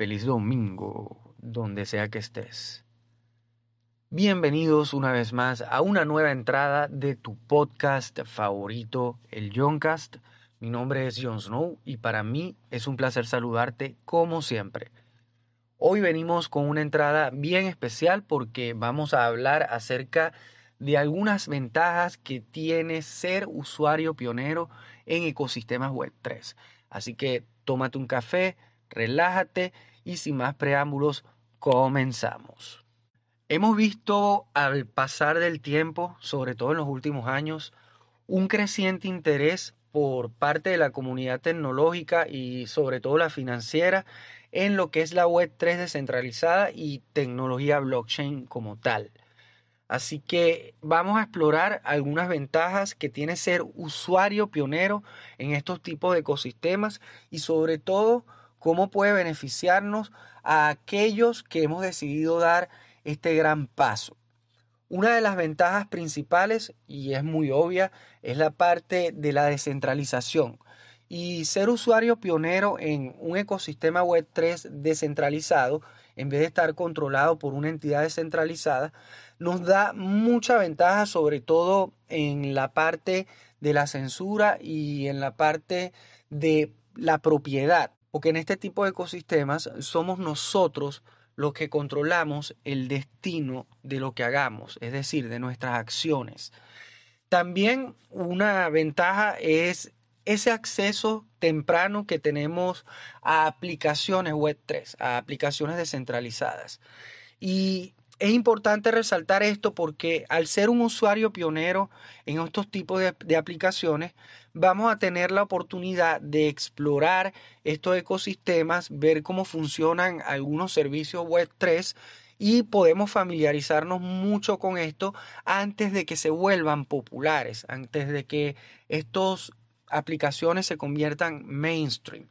Feliz domingo, donde sea que estés. Bienvenidos una vez más a una nueva entrada de tu podcast favorito, el Johncast. Mi nombre es Jon Snow y para mí es un placer saludarte como siempre. Hoy venimos con una entrada bien especial porque vamos a hablar acerca de algunas ventajas que tiene ser usuario pionero en ecosistemas web 3. Así que tómate un café, relájate y sin más preámbulos, comenzamos. Hemos visto al pasar del tiempo, sobre todo en los últimos años, un creciente interés por parte de la comunidad tecnológica y sobre todo la financiera en lo que es la web 3 descentralizada y tecnología blockchain como tal. Así que vamos a explorar algunas ventajas que tiene ser usuario pionero en estos tipos de ecosistemas y sobre todo cómo puede beneficiarnos a aquellos que hemos decidido dar este gran paso. Una de las ventajas principales, y es muy obvia, es la parte de la descentralización. Y ser usuario pionero en un ecosistema web 3 descentralizado, en vez de estar controlado por una entidad descentralizada, nos da mucha ventaja, sobre todo en la parte de la censura y en la parte de la propiedad. Porque en este tipo de ecosistemas somos nosotros los que controlamos el destino de lo que hagamos, es decir, de nuestras acciones. También una ventaja es ese acceso temprano que tenemos a aplicaciones Web3, a aplicaciones descentralizadas. Y es importante resaltar esto porque al ser un usuario pionero en estos tipos de, aplicaciones, vamos a tener la oportunidad de explorar estos ecosistemas, ver cómo funcionan algunos servicios web 3 y podemos familiarizarnos mucho con esto antes de que se vuelvan populares, antes de que estas aplicaciones se conviertan mainstream.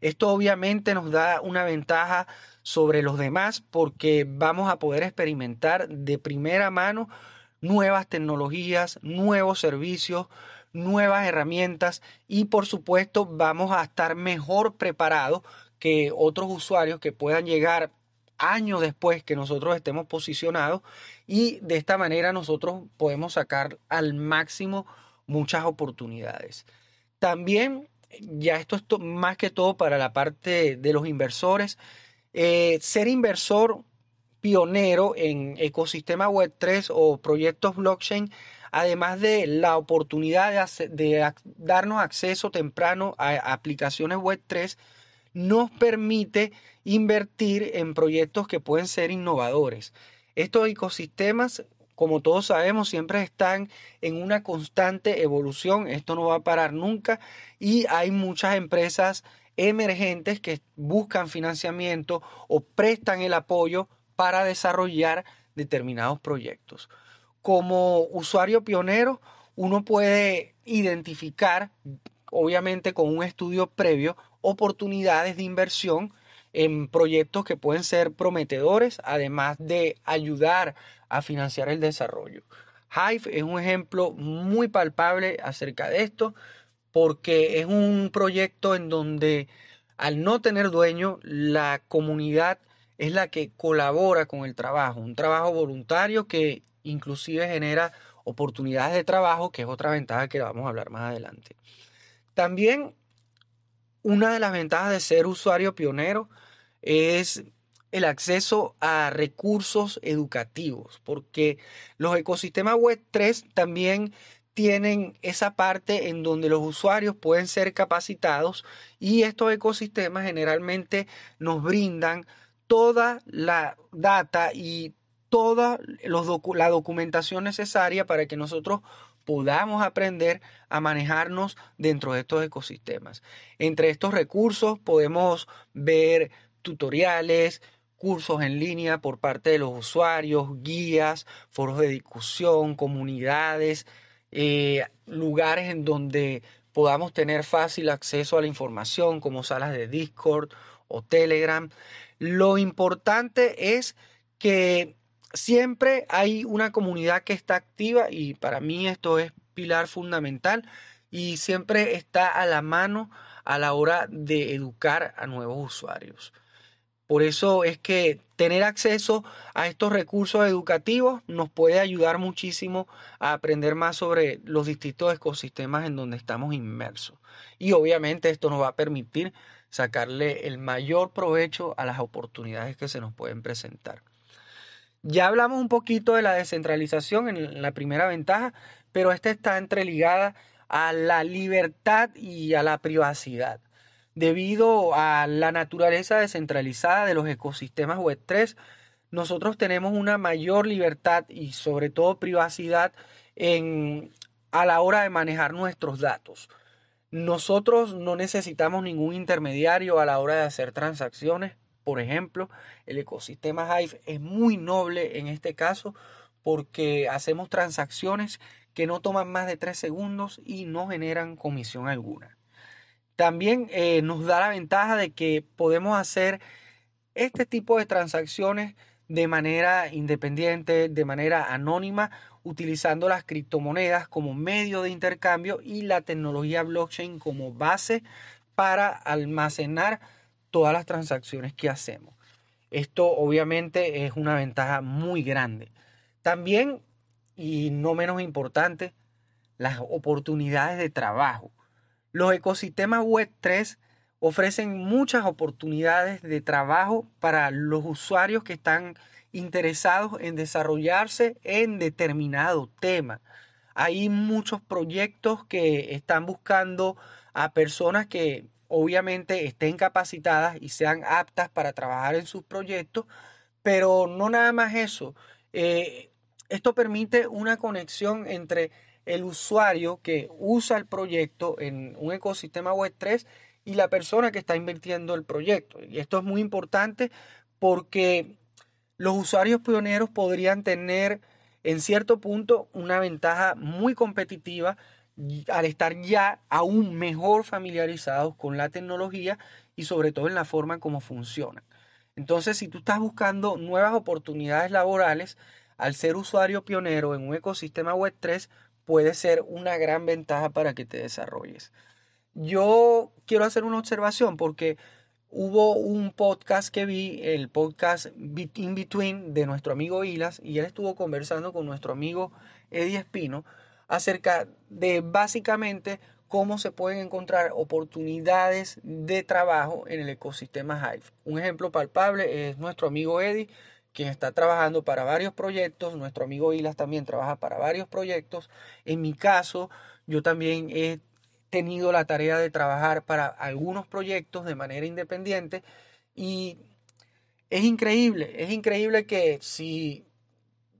Esto obviamente nos da una ventaja sobre los demás porque vamos a poder experimentar de primera mano nuevas tecnologías, nuevos servicios, nuevas herramientas y por supuesto vamos a estar mejor preparados que otros usuarios que puedan llegar años después que nosotros estemos posicionados y de esta manera nosotros podemos sacar al máximo muchas oportunidades. También, ya esto es más que todo para la parte de los inversores, eh, ser inversor pionero en ecosistema web 3 o proyectos blockchain, además de la oportunidad de, darnos acceso temprano a aplicaciones web 3, nos permite invertir en proyectos que pueden ser innovadores. Estos ecosistemas, como todos sabemos, siempre están en una constante evolución. Esto no va a parar nunca y hay muchas empresas emergentes que buscan financiamiento o prestan el apoyo para desarrollar determinados proyectos. Como usuario pionero, uno puede identificar, obviamente con un estudio previo, oportunidades de inversión en proyectos que pueden ser prometedores, además de ayudar a financiar el desarrollo. Hive es un ejemplo muy palpable acerca de esto porque es un proyecto en donde al no tener dueño, la comunidad es la que colabora con el trabajo, un trabajo voluntario que inclusive genera oportunidades de trabajo, que es otra ventaja que vamos a hablar más adelante. También una de las ventajas de ser usuario pionero es el acceso a recursos educativos, porque los ecosistemas web 3 también tienen esa parte en donde los usuarios pueden ser capacitados y estos ecosistemas generalmente nos brindan toda la data y toda la documentación necesaria para que nosotros podamos aprender a manejarnos dentro de estos ecosistemas. Entre estos recursos podemos ver tutoriales, cursos en línea por parte de los usuarios, guías, foros de discusión, comunidades, eh, lugares en donde podamos tener fácil acceso a la información como salas de Discord o Telegram. Lo importante es que siempre hay una comunidad que está activa y para mí esto es pilar fundamental y siempre está a la mano a la hora de educar a nuevos usuarios. Por eso es que tener acceso a estos recursos educativos nos puede ayudar muchísimo a aprender más sobre los distintos ecosistemas en donde estamos inmersos. Y obviamente esto nos va a permitir sacarle el mayor provecho a las oportunidades que se nos pueden presentar. Ya hablamos un poquito de la descentralización en la primera ventaja, pero esta está entreligada a la libertad y a la privacidad. Debido a la naturaleza descentralizada de los ecosistemas Web3, nosotros tenemos una mayor libertad y sobre todo privacidad en, a la hora de manejar nuestros datos. Nosotros no necesitamos ningún intermediario a la hora de hacer transacciones. Por ejemplo, el ecosistema Hive es muy noble en este caso porque hacemos transacciones que no toman más de tres segundos y no generan comisión alguna. También eh, nos da la ventaja de que podemos hacer este tipo de transacciones de manera independiente, de manera anónima, utilizando las criptomonedas como medio de intercambio y la tecnología blockchain como base para almacenar todas las transacciones que hacemos. Esto obviamente es una ventaja muy grande. También, y no menos importante, las oportunidades de trabajo. Los ecosistemas Web 3 ofrecen muchas oportunidades de trabajo para los usuarios que están interesados en desarrollarse en determinado tema. Hay muchos proyectos que están buscando a personas que obviamente estén capacitadas y sean aptas para trabajar en sus proyectos, pero no nada más eso. Eh, esto permite una conexión entre el usuario que usa el proyecto en un ecosistema web 3 y la persona que está invirtiendo el proyecto. Y esto es muy importante porque los usuarios pioneros podrían tener en cierto punto una ventaja muy competitiva al estar ya aún mejor familiarizados con la tecnología y sobre todo en la forma como funciona. Entonces, si tú estás buscando nuevas oportunidades laborales, al ser usuario pionero en un ecosistema web 3, puede ser una gran ventaja para que te desarrolles. Yo quiero hacer una observación porque hubo un podcast que vi, el podcast In Between de nuestro amigo Ilas, y él estuvo conversando con nuestro amigo Eddie Espino acerca de básicamente cómo se pueden encontrar oportunidades de trabajo en el ecosistema Hive. Un ejemplo palpable es nuestro amigo Eddie, quien está trabajando para varios proyectos. Nuestro amigo Ilas también trabaja para varios proyectos. En mi caso, yo también he tenido la tarea de trabajar para algunos proyectos de manera independiente y es increíble, es increíble que si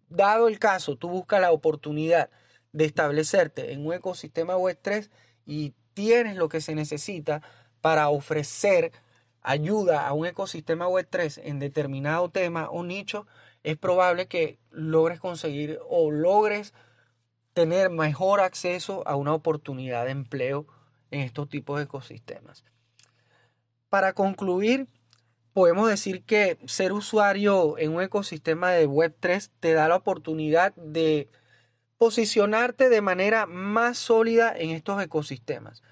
dado el caso tú buscas la oportunidad de establecerte en un ecosistema web 3 y tienes lo que se necesita para ofrecer ayuda a un ecosistema web 3 en determinado tema o nicho, es probable que logres conseguir o logres tener mejor acceso a una oportunidad de empleo en estos tipos de ecosistemas. Para concluir, podemos decir que ser usuario en un ecosistema de web 3 te da la oportunidad de posicionarte de manera más sólida en estos ecosistemas.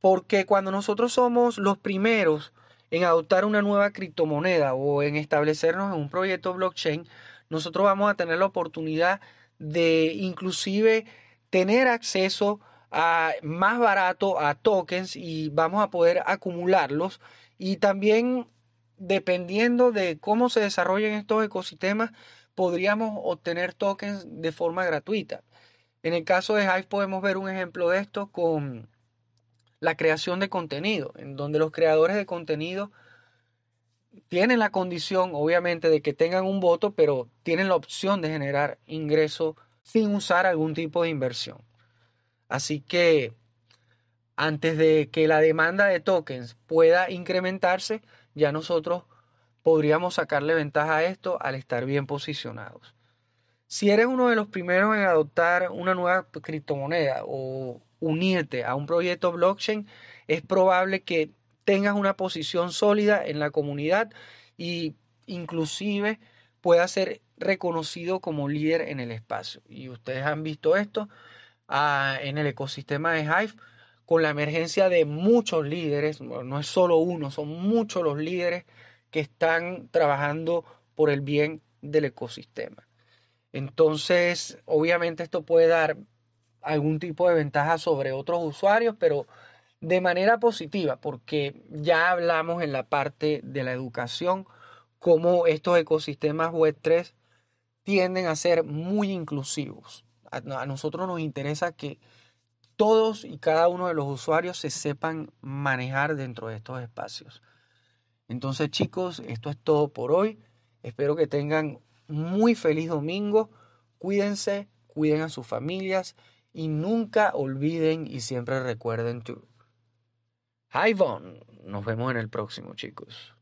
Porque cuando nosotros somos los primeros en adoptar una nueva criptomoneda o en establecernos en un proyecto blockchain, nosotros vamos a tener la oportunidad de inclusive tener acceso a más barato a tokens y vamos a poder acumularlos y también dependiendo de cómo se desarrollen estos ecosistemas podríamos obtener tokens de forma gratuita. En el caso de Hive podemos ver un ejemplo de esto con la creación de contenido, en donde los creadores de contenido tienen la condición, obviamente, de que tengan un voto, pero tienen la opción de generar ingreso sin usar algún tipo de inversión. Así que antes de que la demanda de tokens pueda incrementarse, ya nosotros podríamos sacarle ventaja a esto al estar bien posicionados. Si eres uno de los primeros en adoptar una nueva criptomoneda o unirte a un proyecto blockchain, es probable que tengas una posición sólida en la comunidad y inclusive pueda ser reconocido como líder en el espacio. Y ustedes han visto esto ah, en el ecosistema de Hive con la emergencia de muchos líderes, no es solo uno, son muchos los líderes que están trabajando por el bien del ecosistema. Entonces, obviamente esto puede dar algún tipo de ventaja sobre otros usuarios, pero de manera positiva, porque ya hablamos en la parte de la educación cómo estos ecosistemas Web3 tienden a ser muy inclusivos. A, nosotros nos interesa que todos y cada uno de los usuarios se sepan manejar dentro de estos espacios. Entonces chicos, esto es todo por hoy. Espero que tengan muy feliz domingo. Cuídense, cuiden a sus familias y nunca olviden y siempre recuerden tu Hi Von. Nos vemos en el próximo, chicos.